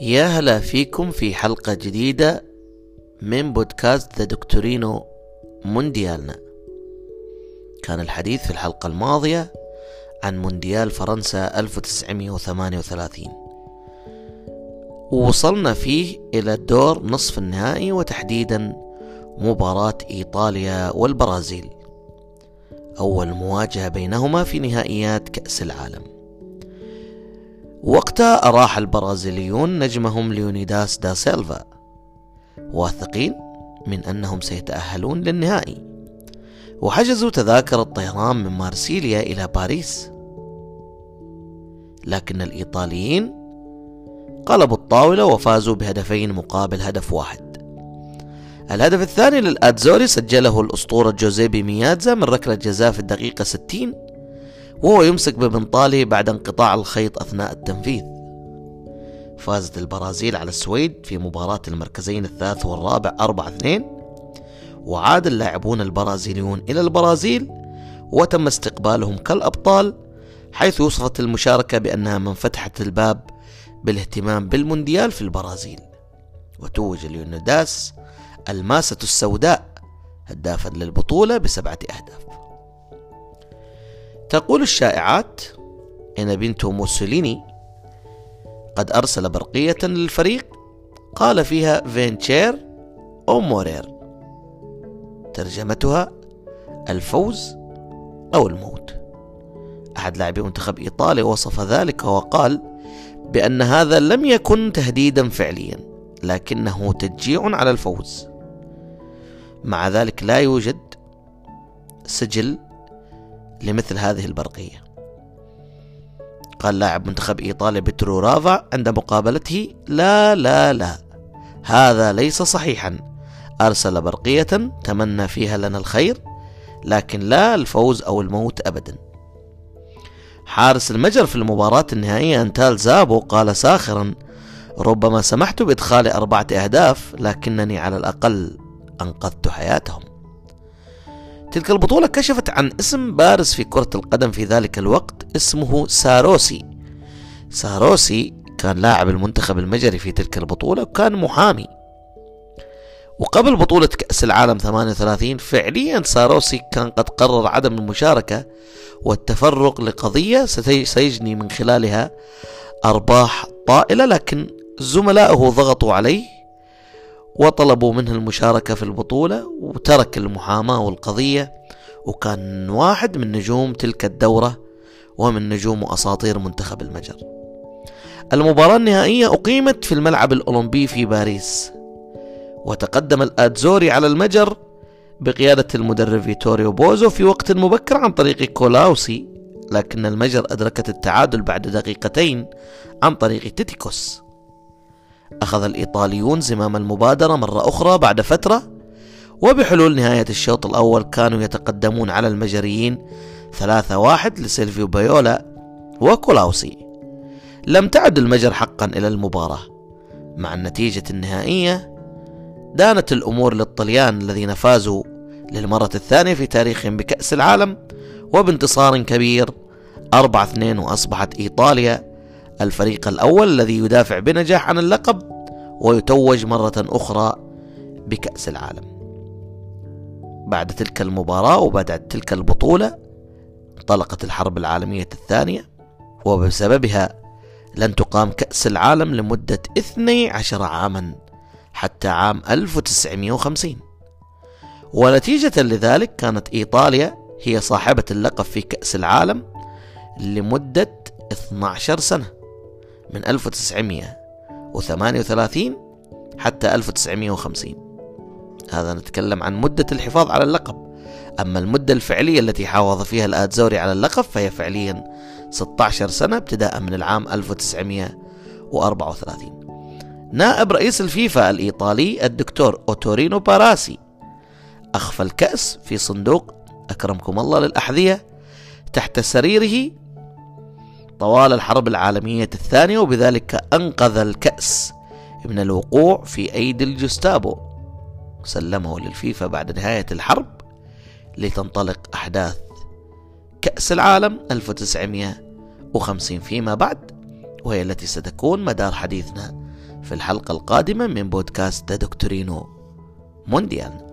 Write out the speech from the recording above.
يا هلا فيكم في حلقة جديدة من بودكاست ذا دكتورينو مونديالنا كان الحديث في الحلقة الماضية عن مونديال فرنسا 1938 ووصلنا فيه إلى الدور نصف النهائي وتحديدا مباراة إيطاليا والبرازيل. أول مواجهة بينهما في نهائيات كأس العالم. وقتها أراح البرازيليون نجمهم ليونيداس دا سيلفا. واثقين من أنهم سيتأهلون للنهائي. وحجزوا تذاكر الطيران من مارسيليا إلى باريس. لكن الإيطاليين قلبوا الطاولة وفازوا بهدفين مقابل هدف واحد. الهدف الثاني للأدزوري سجله الأسطورة جوزيبي ميادزا من ركلة جزاء في الدقيقة 60 وهو يمسك ببنطاله بعد انقطاع الخيط أثناء التنفيذ. فازت البرازيل على السويد في مباراة المركزين الثالث والرابع 4-2 وعاد اللاعبون البرازيليون إلى البرازيل وتم استقبالهم كالأبطال حيث وصفت المشاركة بأنها من فتحت الباب بالاهتمام بالمونديال في البرازيل. وتوج ليونيداس الماسة السوداء هدافا للبطولة بسبعة أهداف. تقول الشائعات إن بنته موسوليني قد أرسل برقية للفريق قال فيها فينشير أو مورير. ترجمتها الفوز أو الموت. أحد لاعبي منتخب إيطاليا وصف ذلك وقال بأن هذا لم يكن تهديدا فعليا لكنه تشجيع على الفوز. مع ذلك لا يوجد سجل لمثل هذه البرقية. قال لاعب منتخب إيطاليا بترو رافا عند مقابلته لا لا لا هذا ليس صحيحا. أرسل برقية تمنى فيها لنا الخير لكن لا الفوز أو الموت أبدا. حارس المجر في المباراة النهائية أنتال زابو قال ساخرا ربما سمحت بإدخال أربعة أهداف لكنني على الأقل أنقذت حياتهم. تلك البطولة كشفت عن اسم بارز في كرة القدم في ذلك الوقت اسمه ساروسي. ساروسي كان لاعب المنتخب المجري في تلك البطولة وكان محامي. وقبل بطولة كأس العالم 38 فعليا ساروسي كان قد قرر عدم المشاركة والتفرغ لقضية سيجني من خلالها أرباح طائلة لكن زملائه ضغطوا عليه وطلبوا منه المشاركة في البطولة وترك المحاماة والقضية وكان واحد من نجوم تلك الدورة ومن نجوم وأساطير منتخب المجر. المباراة النهائية أقيمت في الملعب الأولمبي في باريس. وتقدم الأدزوري على المجر بقيادة المدرب فيتوريو بوزو في وقت مبكر عن طريق كولاوسي لكن المجر أدركت التعادل بعد دقيقتين عن طريق تيتيكوس. أخذ الإيطاليون زمام المبادرة مرة أخرى بعد فترة وبحلول نهاية الشوط الأول كانوا يتقدمون على المجريين ثلاثة واحد لسيلفيو بايولا وكولاوسي. لم تعد المجر حقا إلى المباراة مع النتيجة النهائية دانت الأمور للطليان الذين فازوا للمرة الثانية في تاريخهم بكأس العالم وبانتصار كبير 4 2 وأصبحت إيطاليا الفريق الأول الذي يدافع بنجاح عن اللقب ويتوج مرة أخرى بكأس العالم. بعد تلك المباراة وبعد تلك البطولة انطلقت الحرب العالمية الثانية وبسببها لن تقام كأس العالم لمدة 12 عاما حتى عام 1950 ونتيجة لذلك كانت إيطاليا هي صاحبة اللقب في كأس العالم لمدة 12 سنة من 1938 حتى 1950 هذا نتكلم عن مدة الحفاظ على اللقب. أما المدة الفعلية التي حافظ فيها الآتزوري على اللقب فهي فعليا 16 سنة ابتداء من العام 1934 نائب رئيس الفيفا الإيطالي الدكتور أوتورينو باراسي أخفى الكأس في صندوق أكرمكم الله للأحذية تحت سريره طوال الحرب العالمية الثانية وبذلك أنقذ الكأس من الوقوع في أيدي الجستابو. سلمه للفيفا بعد نهاية الحرب لتنطلق أحداث كأس العالم 1950 فيما بعد وهي التي ستكون مدار حديثنا في الحلقة القادمة من بودكاست دكتورينو مونديال.